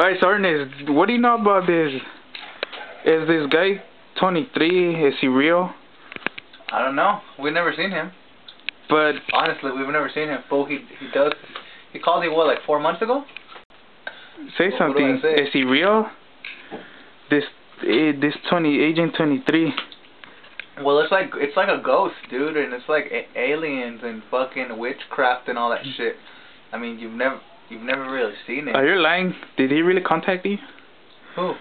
Alright, so Ernest, what do you know about this? Is this guy 23? Is he real? I don't know. We've never seen him. But Honestly, we've never seen him. But he he does. He called me what like four months ago. say I something. say? Is he real? This eh, this 20 Agent 23. Well, it's like it's like a ghost, dude, and it's like aliens and fucking witchcraft and all that shit. I mean, you've never you've never really seen it. Are you lying? Did he really contact you? Who?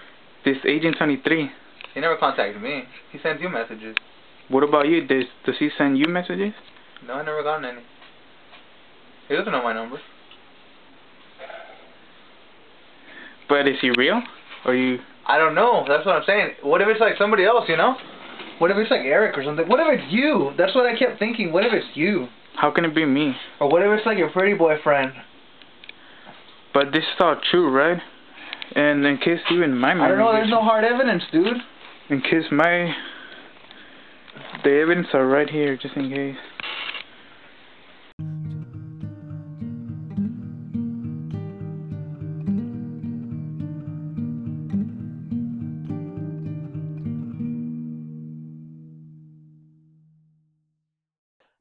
This Agent 23. He never contacted me. He sends you messages. What about you? Does does he send you messages? No, I never gotten any. He doesn't know my number. But is he real? Or you? I don't know. That's what I'm saying. What if it's like somebody else, you know? What if it's like Eric or something? What if it's you? That's what I kept thinking. What if it's you? How can it be me? Or what if it's like your pretty boyfriend? But this is all true, right? And in case even my I don't know, there's no hard evidence, dude. In case my the evidence are right here, just in case.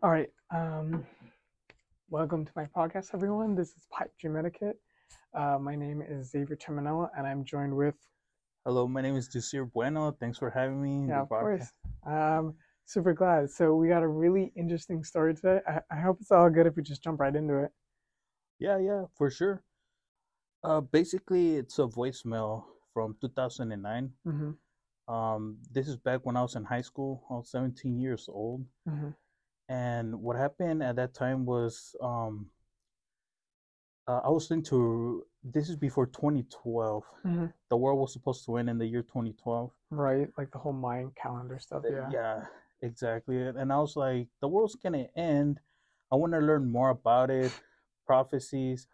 All right. Um, welcome to my podcast, everyone. This is Pipe Dream Etiquette. Uh, my name is Xavier Terminella, and I'm joined with, Hello, my name is Jassir Bueno. Thanks for having me. yeah, of course. Um, super glad. So we got a really interesting story today. I, I hope it's all good if we just jump right into it. Yeah, yeah, for sure. Uh, basically, it's a voicemail from 2009. Mm-hmm. Um, this is back when I was in high school. I was 17 years old, Mm-hmm. and what happened at that time was, um, uh, I was into. This is before 2012. Mm-hmm. The world was supposed to end in the year 2012. Right, like the whole Mayan calendar stuff. Yeah. yeah, exactly. And I was like, the world's gonna end. I want to learn more about it, prophecies.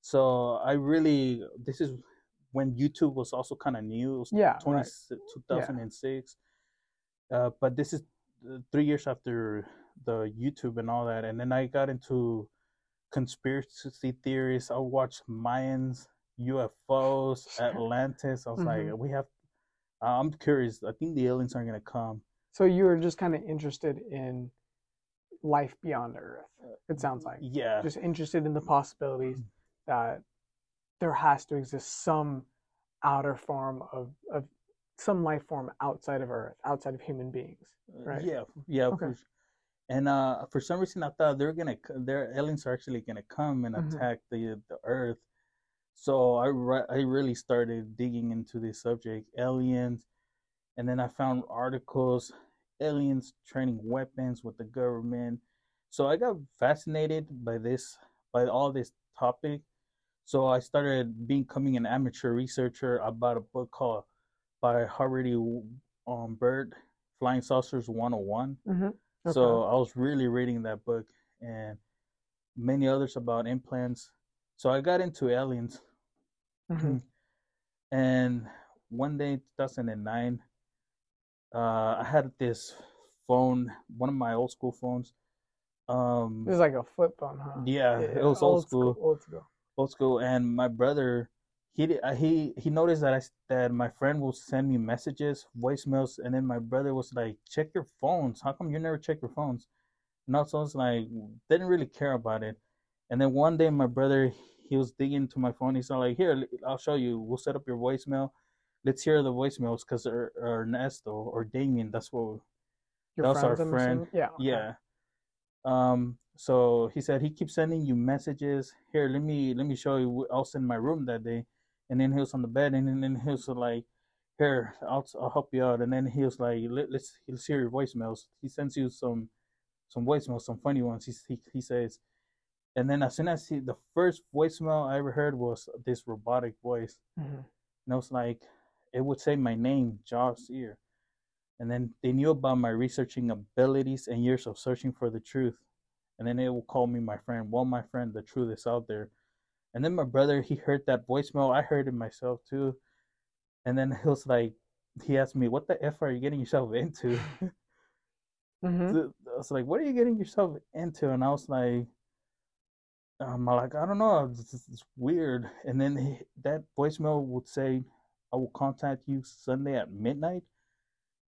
So I really, this is when YouTube was also kind of new. It was Yeah, 20, right. 2006. Uh, but this is uh, three years after the YouTube and all that. And then I got into conspiracy theories. I watched Mayans, UFOs, Atlantis. I was like, Mhm. we have. I'm curious. I think the aliens aren't gonna come. So you were just kind of interested in life beyond Earth. It sounds like Yeah, just interested in the possibilities that there has to exist some outer form of, of some life form outside of Earth, outside of human beings. right. yeah, yeah. Okay. And uh, for some reason, I thought they're gonna, their aliens are actually gonna come and Mhm. attack the the Earth. So I re- I really started digging into this subject, aliens, and then I found articles, aliens training weapons with the government. So I got fascinated by this, by all this topic. So I started becoming an amateur researcher I bought a book called by Harvard um, Bird, Flying Saucers 101. Mm-hmm. So I was really reading that book and many others about implants. So I got into aliens. hmm And one day, 2009, uh, I had this phone, one of my old school phones. Um, This is like a flip phone, huh? yeah, it was old school. Old school. old school and my brother he uh, he he noticed that I that my friend will send me messages voicemails and then my brother was like check your phones how come you never check your phones and also I was like didn't really care about it and then one day my brother he was digging into my phone he's like here I'll show you we'll set up your voicemail let's hear the voicemails because er, Ernesto or Damien that's what Your That was our friend. Yeah. yeah. Um. So he said he keeps sending you messages. Here, let me let me show you. I was in my room that day, and then he was on the bed, and then, he was like, "Here, I'll I'll help you out." And then he was like, Let, "Let's let's hear your voicemails." He sends you some some voicemails, some funny ones. He he he says, and then as soon as he the first voicemail I ever heard was this robotic voice, Mhm. and I was like, it would say my name, Jassir. And then they knew about my researching abilities and years of searching for the truth. And then it will call me my friend. Well, my friend, the truth is out there. And then my brother, he heard that voicemail. I heard it myself too. And then he was like, he asked me, "What the f are you getting yourself into?" Mhm. I was like, "What are you getting yourself into?" And I was like, I'm like, I don't know, it's, it's- it's weird. And then he, that voicemail would say, I will contact you Sunday at midnight.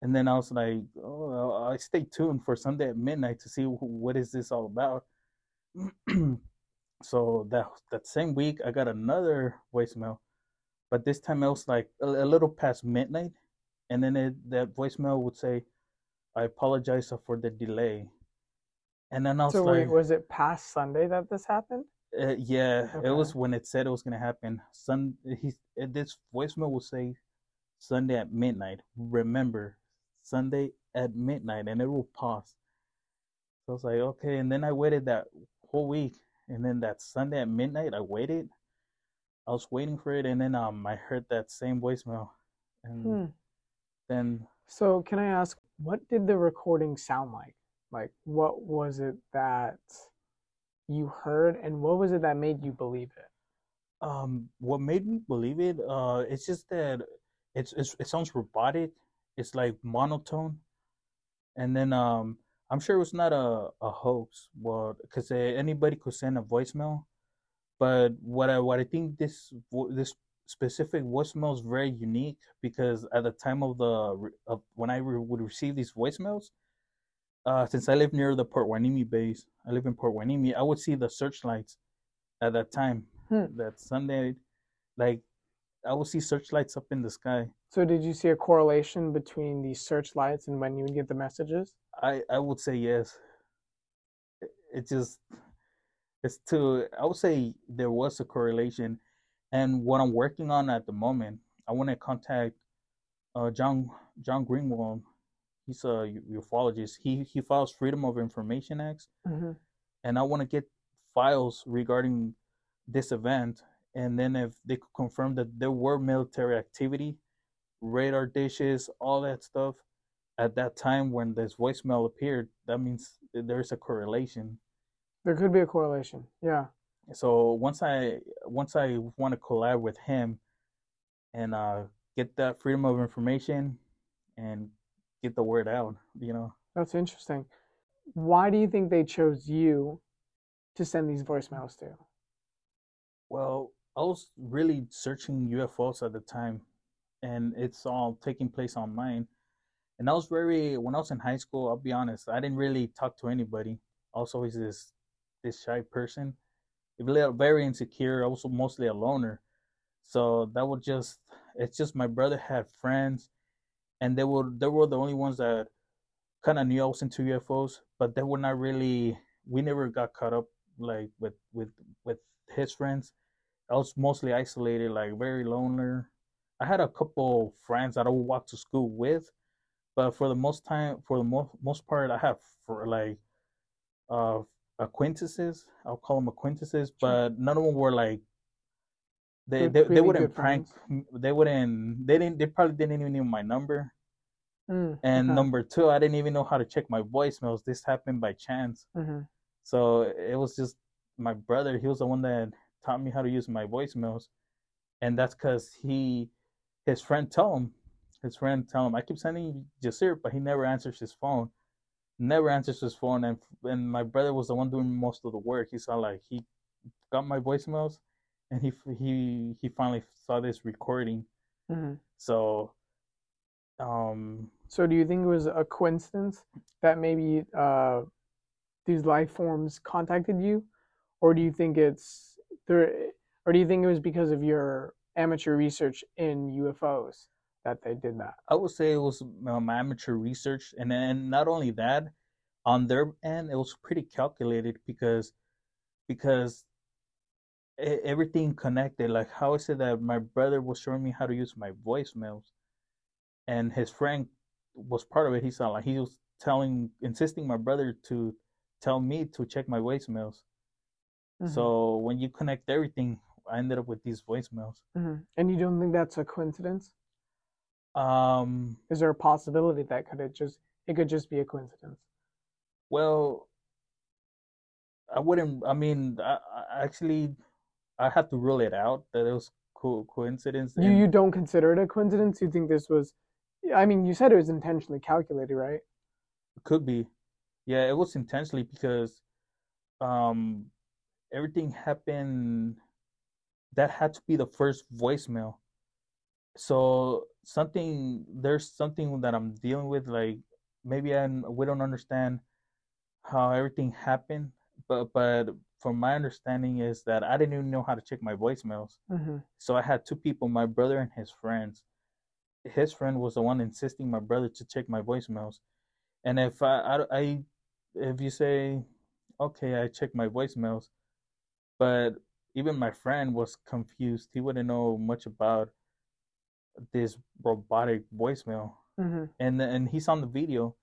And then I was like, oh, I stay tuned for Sunday at midnight to see wh- what is this all about. so that that same week, I got another voicemail, but this time it was like a, a little past midnight, and then it, that voicemail would say, "I apologize for the delay." And then I was So like, wait, was it past Sunday that this happened? uh, yeah, it was when it said it was gonna happen. Sun, he this voicemail will say Sunday at midnight. Remember, Sunday at midnight, and it will pause. So I was like, okay, and then I waited that whole week, and then that Sunday at midnight, I waited. I was waiting for it, and then um, I heard that same voicemail, and Hmm. then So can I ask, what did the recording sound like? Like, what was it that you heard, and what was it that made you believe it? um, what made me believe it, uh, it's just that it's, it's it sounds robotic. It's like monotone, and then um, I'm sure it was not a a hoax. Well, because anybody could send a voicemail, but what I what I think this this specific voicemail is very unique because at the time of the of when I re- would receive these voicemails, uh, since I live near the Port Hueneme base, I live in Port Hueneme, I would see the searchlights at that time. Hmm. That Sunday, like I would see searchlights up in the sky. So did you see a correlation between these searchlights and when you would get the messages? I I would say yes. It, it just it's too. I would say there was a correlation, and what I'm working on at the moment, I want to contact uh John John Greenewald. He's a ufologist. He he files Freedom of Information Acts, hmm and I want to get files regarding this event. And then if they could confirm that there were military activity, radar dishes, all that stuff, at that time when this voicemail appeared, that means there's a correlation. There could be a correlation. Yeah. So once I once I want to collab with him and uh, get that freedom of information and get the word out, you know. That's interesting. Why do you think they chose you to send these voicemails to? Well, I was really searching UFOs at the time, and it's all taking place online. And I was very when I was in high school. I'll be honest, I didn't really talk to anybody. I was always this this shy person, very insecure. I was mostly a loner, so that was just it's just my brother had friends, and they were they were the only ones that kind of knew I was into UFOs, but they were not really. We never got caught up like with with with his friends. I was mostly isolated, like very lonely. I had a couple friends that I would walk to school with, but for the most time, for the most most part, I have for like uh acquaintances. I'll call them acquaintances, but none of them were like they they, they wouldn't prank. They wouldn't. They didn't. They probably didn't even know my number. Mm, And okay. number two, I didn't even know how to check my voicemails. This happened by chance. Mhm. So it was just my brother. He was the one that taught me how to use my voicemails, and that's because he, his friend, tell him, his friend tell him, I keep sending Jassir, but he never answers his phone, never answers his phone, and and my brother was the one doing most of the work. He saw like he got my voicemails, and he he he finally saw this recording. Mhm. So, um, So do you think it was a coincidence that maybe uh, these life forms contacted you, or do you think it's there, or do you think it was because of your amateur research in UFOs that they did that? I would say it was um, amateur research, and then not only that, on their end, it was pretty calculated because because everything connected. Like how I said that my brother was showing me how to use my voicemails, and his friend was part of it. He saw like he was telling, insisting my brother to tell me to check my voicemails. Mhm. So when you connect everything, I ended up with these voicemails. Mhm. And you don't think that's a coincidence? Um, Is there a possibility that could it just it could just be a coincidence? Well, I wouldn't. I mean, I, I actually, I had to rule it out that it was co- coincidence. You you don't consider it a coincidence? You think this was? I mean, you said it was intentionally calculated, right? It could be, yeah, it was intentionally because, um, everything happened. That had to be the first voicemail. So something there's something that I'm dealing with. Like maybe I we don't understand how everything happened, but but from my understanding is that I didn't even know how to check my voicemails. hmm So I had two people, my brother and his friends. His friend was the one insisting my brother to check my voicemails. And if I, I, I if you say, okay, I check my voicemails, but even my friend was confused. He wouldn't know much about this robotic voicemail. hmm And and he's on the video.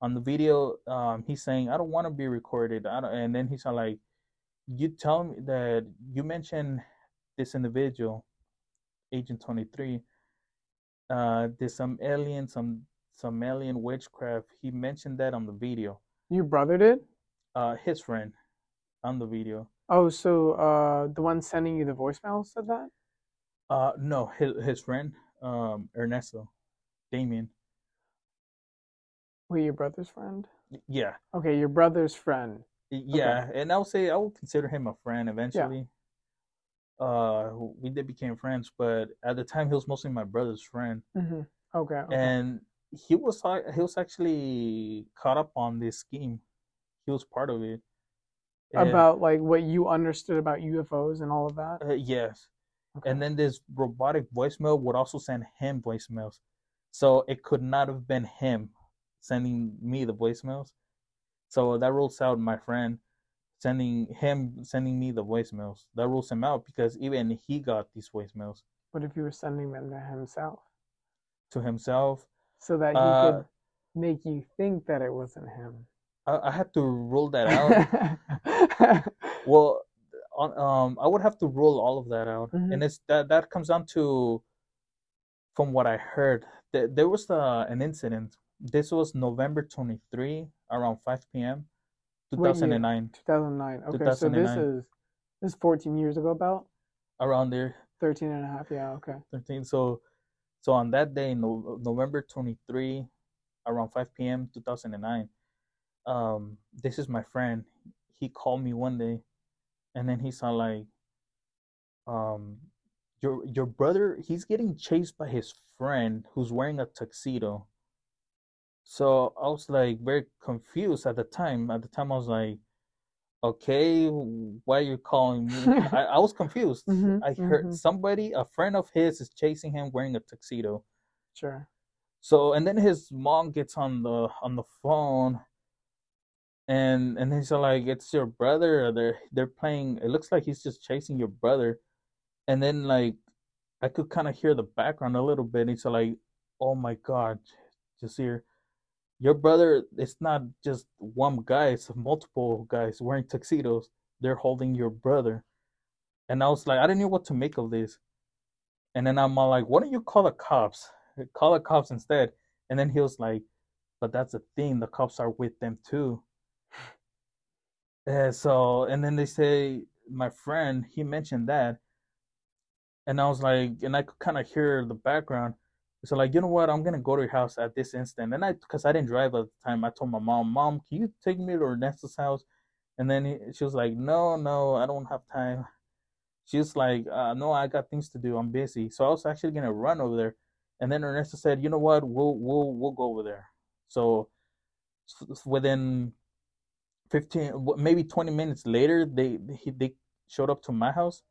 On the video, um, he's saying, I don't want to be recorded. I don't, and then he's like, you tell me that you mentioned this individual, Agent 23. Uh, there's some alien, some some alien witchcraft. He mentioned that on the video. Your brother did? Uh, his friend on the video. Oh, so uh, the one sending you the voicemail said that? Uh, no, his his friend, um, Ernesto, Damien. Wait, your brother's friend? Yeah, Okay, your brother's friend. yeah, and I'll say I would consider him a friend eventually. Yeah. Uh, we did became friends, but at the time he was mostly my brother's friend. hmm Okay. okay. and he was like he was actually caught up on this scheme. He was part of it. And, about like what you understood about UFOs and all of that. uh, yes, Okay. and then this robotic voicemail would also send him voicemails, so it could not have been him sending me the voicemails. So that rules out my friend sending him sending me the voicemails. That rules him out because even he got these voicemails what if you were sending them to himself to himself. so that he Uh, could make you think that it wasn't him? I, I had to rule that out. Well, on, um, I would have to rule all of that out, Mhm. and it's that that comes down to, from what I heard, that there was uh, an incident. This was November twenty three, around five p.m., two What year? thousand and nine, 2009. Okay, so this is this is 14 years ago about around there, 13 and a half. Yeah, okay. thirteen. So, so on that day, no, November twenty three, around five p.m., two thousand and nine. Um, this is my friend. He called me one day, and then he all like, um, your your brother, he's getting chased by his friend who's wearing a tuxedo. So I was like very confused at the time. At the time, I was like, okay, why are you calling me? I, I was confused. Mhm, I heard mhm. somebody, a friend of his, is chasing him wearing a tuxedo. Sure. So and then his mom gets on the on the phone and and he's like, It's your brother they're they're playing it looks like he's just chasing your brother. And then like I could kind of hear the background a little bit. and He's like, Oh my god, just here. Your brother it's not just one guy, it's multiple guys wearing tuxedos. They're holding your brother. And I was like, I didn't know what to make of this. And then I'm all like, why don't you call the cops? Call the cops instead. And then he was like, but that's the thing, the cops are with them too. And so, and then they say, my friend, he mentioned that. And I was like, and I could kind of hear the background. So, like, you know what? I'm to go to your house at this instant. And I, because I didn't drive at the time, I told my mom, Mom, can you take me to Ernesto's house? And then he, she was like, No, no, I don't have time. She's like, uh, No, I got things to do. I'm busy. So I was actually to run over there. And then Ernesto said, "You know what? We'll we'll we'll go over there." So within fifteen, maybe twenty minutes later, they he, they showed up to my house.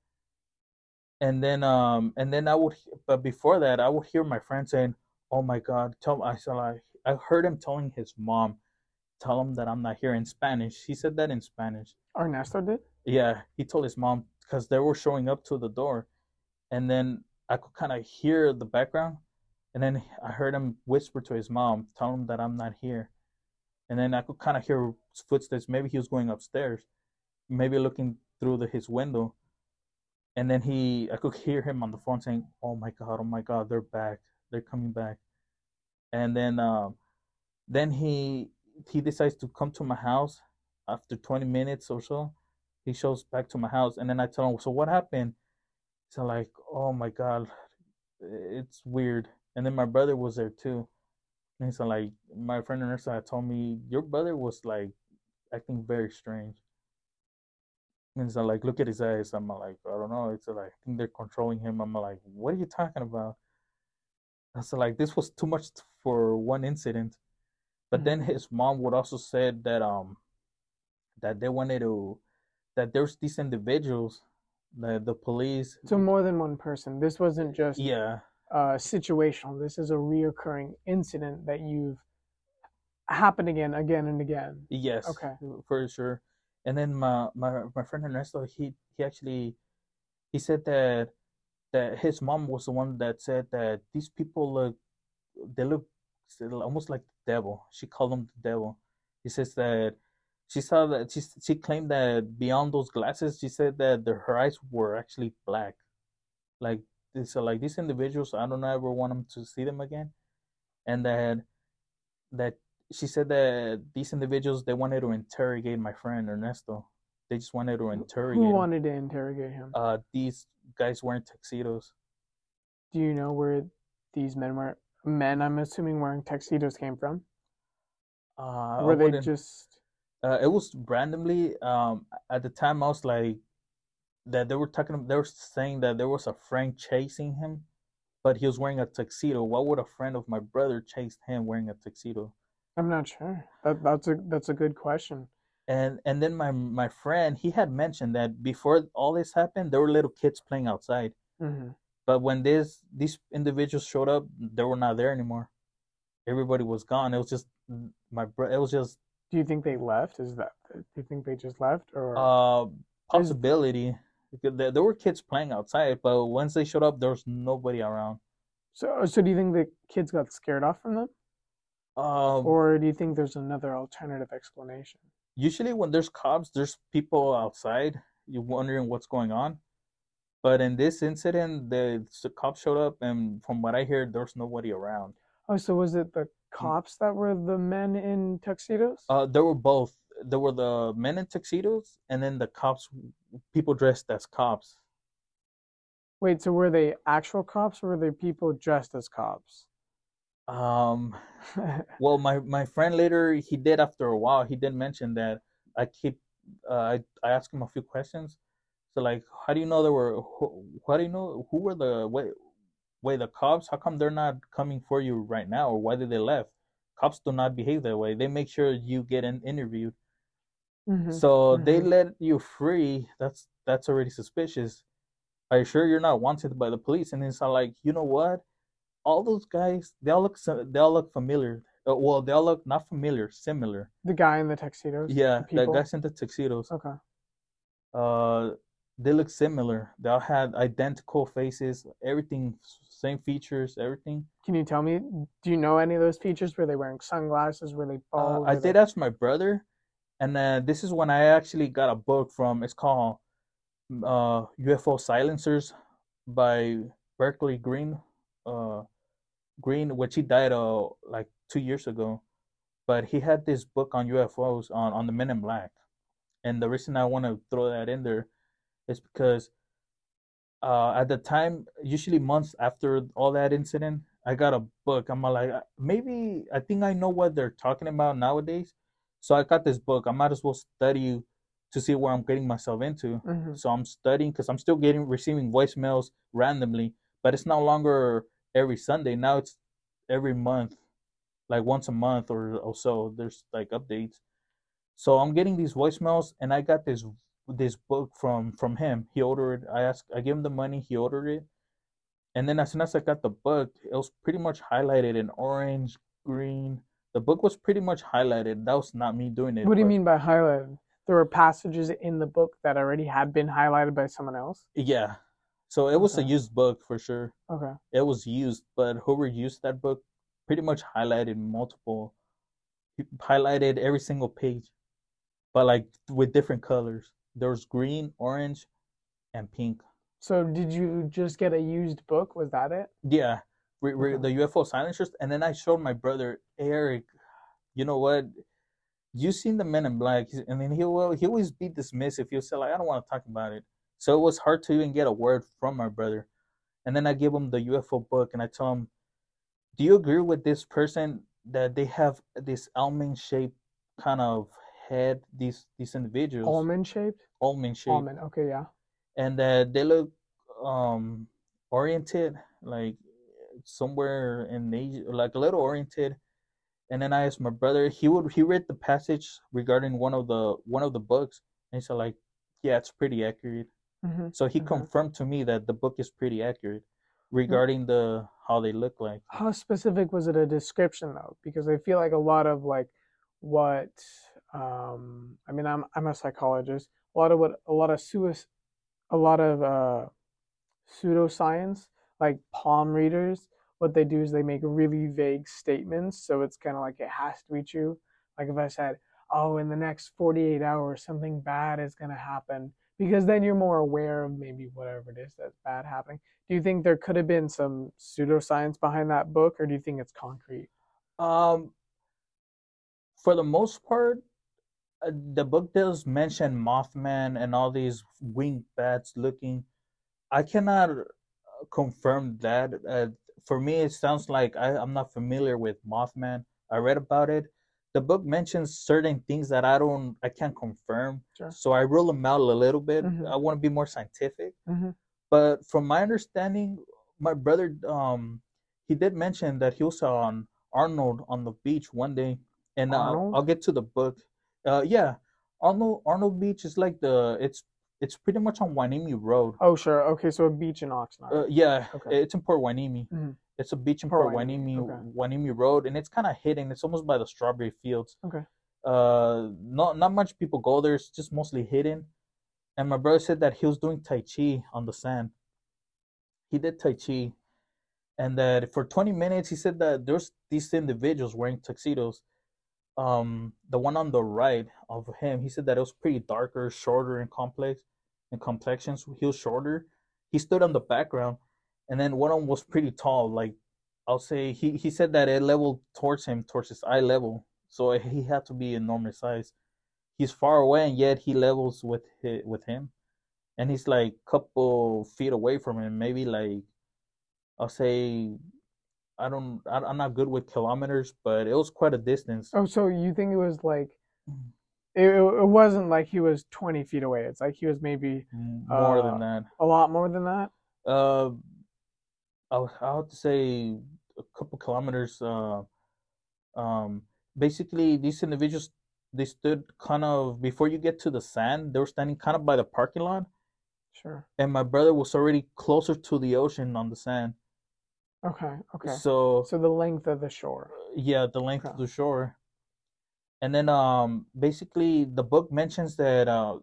And then um and then I would, but before that, I would hear my friend saying, "Oh my God!" Tell I said like I heard him telling his mom, "Tell him that I'm not here" in Spanish. He said that in Spanish. Ernesto did? Yeah, he told his mom because they were showing up to the door, and then I could kind of hear the background, and then I heard him whisper to his mom, tell him that I'm not here, and then I could kind of hear footsteps. Maybe he was going upstairs, maybe looking through the, his window, and then he, I could hear him on the phone saying, "Oh my God, oh my God, they're back, they're coming back," and then um, then he he decides to come to my house after 20 minutes or so. He shows back to my house and then i tell him so what happened? So like oh my god it's weird. And then my brother was there too and so like my friend Ernesto had told me your brother was like acting very strange And so like, look at his eyes. I'm like, I don't know. It's like, I think they're controlling him. I'm like, what are you talking about? I was like, this was too much for one incident. But then his mom would also said that um that they wanted to that there's these individuals that the police So more than one person. This wasn't just yeah uh, situational. This is a reoccurring incident that you've happened again, again and again. yes Okay. for sure. And then my my my friend Ernesto he he actually he said that that his mom was the one that said that these people look they look almost like the devil. She called them the devil. He says that she saw that she she claimed that beyond those glasses, she said that the, her eyes were actually black. Like this, so like these individuals, I don't ever want them to see them again, and that that she said that these individuals they wanted to interrogate my friend Ernesto. They just wanted to interrogate. Who him. wanted to interrogate him? Uh, these guys wearing tuxedos. Do you know where these men were? Men, I'm assuming, wearing tuxedos came from. Uh, were they just? uh, it was randomly um at the time i was like that they were talking they were saying that there was a friend chasing him but he was wearing a tuxedo why would a friend of my brother chase him wearing a tuxedo I'm not sure. That that's a that's a good question. and and then my my friend he had mentioned that before all this happened there were little kids playing outside hmm but when this these individuals showed up they were not there anymore everybody was gone it was just my bro it was just Do you think they left? Is that? Do you think they just left, or Uh, possibility. Because There, there were kids playing outside, but once they showed up, there was nobody around. so? So do you think the kids got scared off from them, Um, or do you think there's another alternative explanation? usually when there's cops, there's people outside. You're wondering what's going on. But in this incident, the, the cops showed up, and from what I hear, there's nobody around. Oh, so was it the cops that were the men in tuxedos? Uh, there were both. There were the men in tuxedos, and then the cops, people dressed as cops. Wait, so were they actual cops, or were they people dressed as cops? Um, Well, my my friend later he did after a while he did mention that I keep uh, I I asked him a few questions. So like, how do you know there were? Who, how do you know who were the wait wait the cops? How come they're not coming for you right now, or why did they left? Cops do not behave that way. They make sure you get an interviewed. Mhm. So they mhm. let you free. That's that's already suspicious. Are you sure you're not wanted by the police? And it's not like you know what? All those guys, they all look they all look familiar. Uh, well, they all look not familiar, similar. The guy in the tuxedos. Yeah, the people? guys in the tuxedos. Okay. Uh, they look similar. They all had identical faces. Everything, same features. Everything. Can you tell me? Do you know any of those features? Were they wearing sunglasses? Were they Uh, bald? I did they- ask my brother, and uh, this is when I actually got a book from. It's called uh, UFO Silencers by Beckley Green. Uh, Green, which he died uh like two years ago, but he had this book on UFOs on on the Men in Black, and the reason I want to throw that in there is because uh at the time, usually months after all that incident, I got a book. I'm like, "Uh, maybe I think I know what they're talking about nowadays, so I got this book. I might as well study to see where I'm getting myself into. Mhm. So I'm studying because I'm still getting receiving voicemails randomly, but it's no longer every Sunday. Now it's every month, like once a month or, or so. There's like updates. So I'm getting these voicemails, and I got this this book from from him. He ordered. I asked. I gave him the money. He ordered it, and then as soon as I got the book, it was pretty much highlighted in orange, green. The book was pretty much highlighted. That was not me doing it. What do you mean by highlighted? There were passages in the book that already had been highlighted by someone else. Yeah. So it was a used book for sure. Okay. it was used, but whoever used that book pretty much highlighted multiple, highlighted every single page, but like with different colors. There was green, orange, and pink. So did you just get a used book? Was that it? Yeah, re- Okay. the UFO silencers. And then I showed my brother Eric. You know what? You seen the Men in Black, and then he will he always be dismissive. He'll say like, I don't want to talk about it. So it was hard to even get a word from my brother. And then I give him the UFO book, and I tell him, "Do you agree with this person that they have this almond shaped kind of head these these individuals Almond shaped. almond shaped Almond. Okay, yeah. and that they look um oriented like somewhere in Asia, like a little oriented. And then I asked my brother, he would he read the passage regarding one of the one of the books, and he said like, yeah, it's pretty accurate. hmm So he Mhm. confirmed to me that the book is pretty accurate regarding the how they look like. How specific was it a description though? Because I feel like a lot of like what um I mean I'm I'm a psychologist. A lot of what a lot of suis a lot of uh pseudoscience, like palm readers, what they do is they make really vague statements, so it's kind of like it has to be true. Like if I said, "Oh, in the next 48 hours something bad is going to happen." Because then you're more aware of maybe whatever it is that's bad happening. Do you think there could have been some pseudoscience behind that book, or do you think it's concrete? Um, for the most part, uh, the book does mention Mothman and all these winged bats looking. I cannot confirm that. Uh, for me, it sounds like I, I'm not familiar with Mothman. I read about it. The book mentions certain things that I don't, I can't confirm. Sure. So I rule them out a little bit. Mhm. I want to be more scientific. Mhm. But from my understanding, my brother, um, he did mention that he was on Ormond on the beach one day, and uh? I'll get to the book. Uh, yeah, Ormond Ormond Beach is like the it's it's pretty much on Hueneme Road. Oh, sure. Okay, so a beach in Oxnard. Uh, yeah, Okay. it's in Port Hueneme. Mhm. It's a beach in Port Port Hueneme, Hueneme. Hueneme Road, and it's kind of hidden. It's almost by the strawberry fields. Okay. Uh, not not much people go there. It's just mostly hidden. And my brother said that he was doing tai chi on the sand. He did tai chi, and that for 20 minutes he said that there's these individuals wearing tuxedos. Um, the one on the right of him, he said that it was pretty darker, shorter and complex, in complexions. He was shorter. He stood on the background, and then one of them was pretty tall. Like I'll say, he he said that it leveled towards him, towards his eye level. So he had to be enormous size. He's far away, and yet he levels with hi with him, and he's like couple feet away from him, maybe like I'll say, I don't, I'm not good with kilometers, but it was quite a distance. Oh, so you think it was like Mhm. It, it wasn't like he was 20 feet away. It's like he was maybe More Uh, than that. a lot more than that. Uh, I'll, I'll have to say a couple kilometers. Uh, um, basically, these individuals they stood kind of before you get to the sand. They were standing kind of by the parking lot, Sure. and my brother was already closer to the ocean on the sand. Okay. Okay. So So the length of the shore. yeah, the length of the shore. And then um basically the book mentions that uh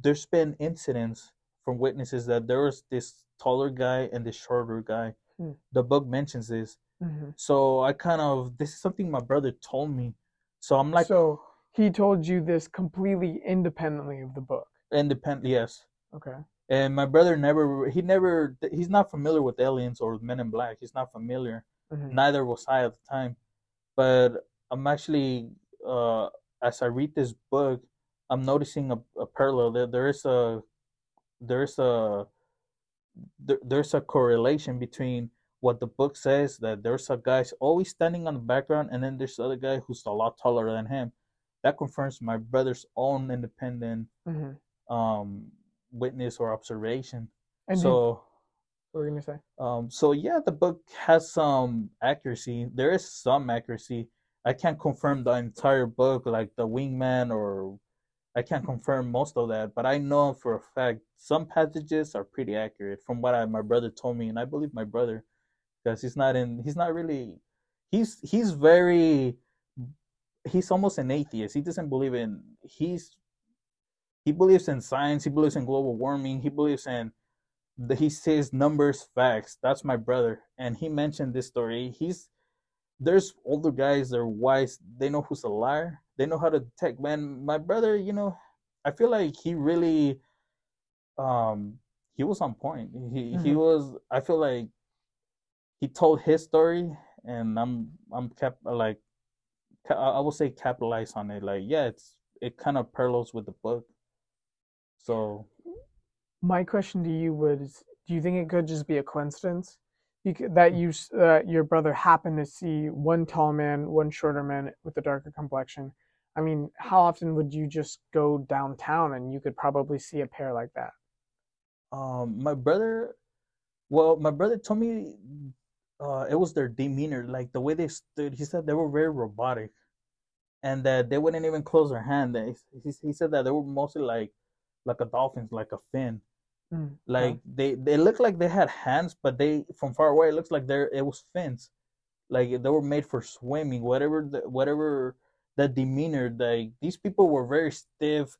there's been incidents from witnesses that there was this taller guy and this shorter guy. Hmm. The book mentions this. hmm So I kind of this is something my brother told me. So I'm like so he told you this completely independently of the book. independent yes. Okay. And my brother never he never he's not familiar with aliens or men in black. He's not familiar. Mhm. neither was I at the time. But I'm actually, uh, as I read this book, I'm noticing a, a parallel. There, there is a, there is a, there, there's a correlation between what the book says that there's a guy always standing on the background, and then there's the other guy who's a lot taller than him. That confirms my brother's own independent Mhm. um, witness or observation. And so. what were you gonna say? Um, so yeah, the book has some accuracy. There is some accuracy. I can't confirm the entire book, like the wingman, or I can't confirm most of that. But I know for a fact some passages are pretty accurate from what I, my brother told me, and I believe my brother because he's not in. He's not really. He's he's very. He's almost an atheist. He doesn't believe in. He's. He believes in science. He believes in global warming. He believes in the, he says numbers facts that's my brother and he mentioned this story he's there's older guys they're wise they know who's a liar they know how to detect man my brother you know i feel like he really um he was on point. He he Mhm. was i feel like he told his story and i'm i'm cap like i will say capitalize on it. Like yeah it's it kind of parallels with the book. So My question to you was: Do you think it could just be a coincidence That you, uh, your brother happened to see one tall man, one shorter man with a darker complexion, I mean, how often would you just go downtown and you could probably see a pair like that? Um, my brother, well, my brother told me uh, it was their demeanor, like the way they stood. He said they were very robotic, and that they wouldn't even close their hand. They, he, he said that they were mostly like like a dolphin's, like a fin. Mm, Like they they looked like they had hands, but they from far away it looks like they're it was fins. Like they were made for swimming. Whatever the whatever the demeanor, like these people were very stiff.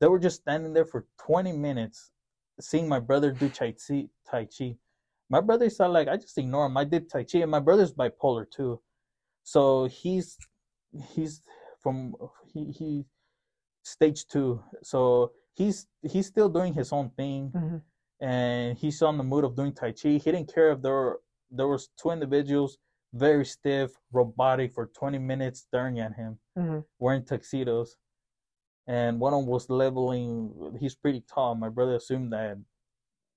They were just standing there for twenty minutes, seeing my brother do tai chi. Tai chi. My brother said like I just ignore him. I did tai chi, and my brother's bipolar too, so he's he's from he he stage two. So he's he's still doing his own thing Mhm. and he's on the mood of doing tai chi. He didn't care if there were there was two individuals very stiff, robotic for 20 minutes staring at him, Mhm. wearing tuxedos. And one of them was leveling. He's pretty tall. My brother assumed that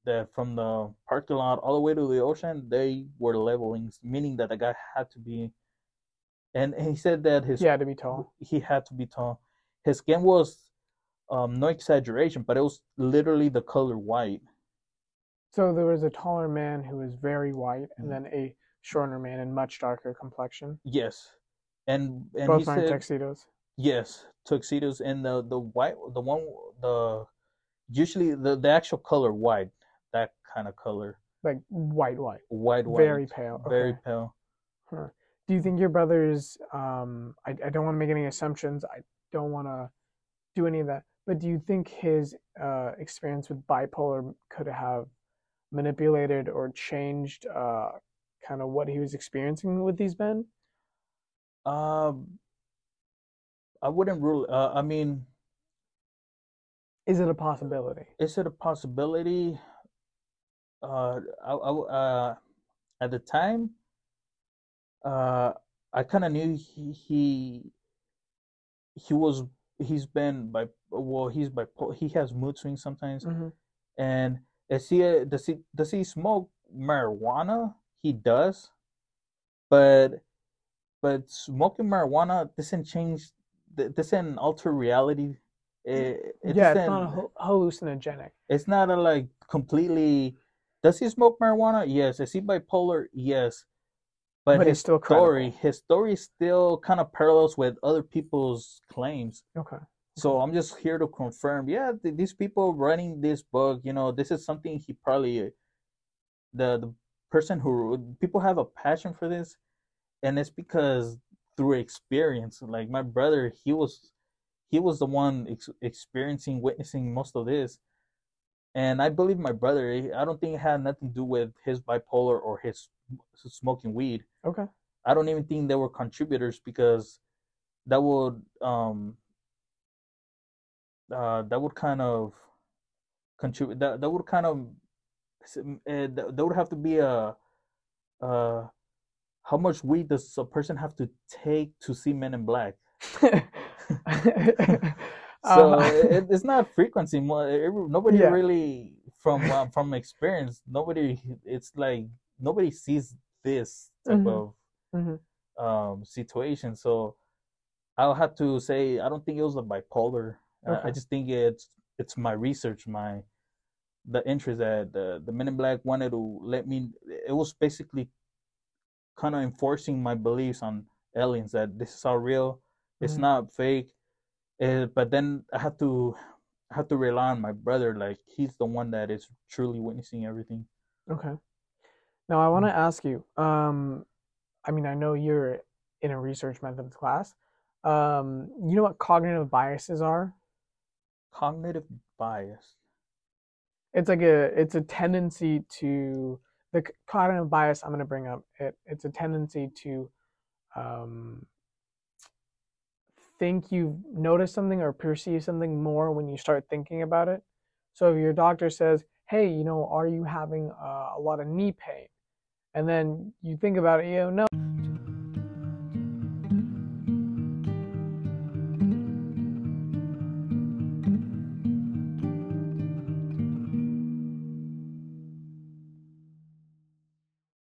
that from the parking lot all the way to the ocean, they were leveling, meaning that the guy had to be. And he said that his Yeah, to be tall. he had to be tall. His skin was um, no exaggeration, but it was literally the color white. So there was a taller man who was very white, and Mhm. then a shorter man in much darker complexion, Yes, and and both he wearing tuxedos. yes, tuxedos and the the white the one the usually the the actual color white that kind of color like white, white, white white very pale. very Okay. pale. Huh. Do you think your brother's? Um, I, I don't want to make any assumptions. I don't want to do any of that. But do you think his uh, experience with bipolar could have manipulated or changed uh, kind of what he was experiencing with these men? Um, I wouldn't rule. Uh, I mean, Is it a possibility? is it a possibility? Uh, I, I uh, at the time, uh, I kind of knew he, he he was he's been by well he's by he has mood swings sometimes Mhm. and is he a, does he does he smoke marijuana? He does, but but smoking marijuana doesn't change doesn't alter reality. It, it yeah, it's doesn't- hallucinogenic. it's not a like completely. Does he smoke marijuana? Yes. Is he bipolar? Yes. But, But his still story, credible. his story still kind of parallels with other people's claims. Okay. So I'm just here to confirm. Yeah, th- these people writing this book, you know, this is something he probably the the person who people have a passion for this, and it's because through experience. Like my brother, he was he was the one ex- experiencing, witnessing most of this, and I believe my brother. I don't think it had nothing to do with his bipolar or his smoking weed. Okay. I don't even think they were contributors because that would um uh that would kind of contribute that that would kind of uh, that would have to be a uh how much weed does a person have to take to see Men in Black? So Um, it, it's not frequency. Nobody Yeah. really from uh, from experience. Nobody. It's like nobody sees this type Mhm. of Mhm. um situation. So I'll have to say I don't think it was a bipolar. I, I just think it's it's my research, my the interest that the the Men in Black wanted to let me. It was basically kind of enforcing my beliefs on aliens that this is all real. It's Mhm. not fake. Uh, but then I had to I have to rely on my brother. Like he's the one that is truly witnessing everything. Okay. Now I want to ask you. Um, I mean, I know you're in a research methods class. Um, you know what cognitive biases are? Cognitive bias. It's like a it's a tendency to the cognitive bias I'm going to bring up. It it's a tendency to um, think you've noticed something or perceive something more when you start thinking about it. So if your doctor says, "Hey, you know, are you having uh, a lot of knee pain?" And then you think about it, you know, no,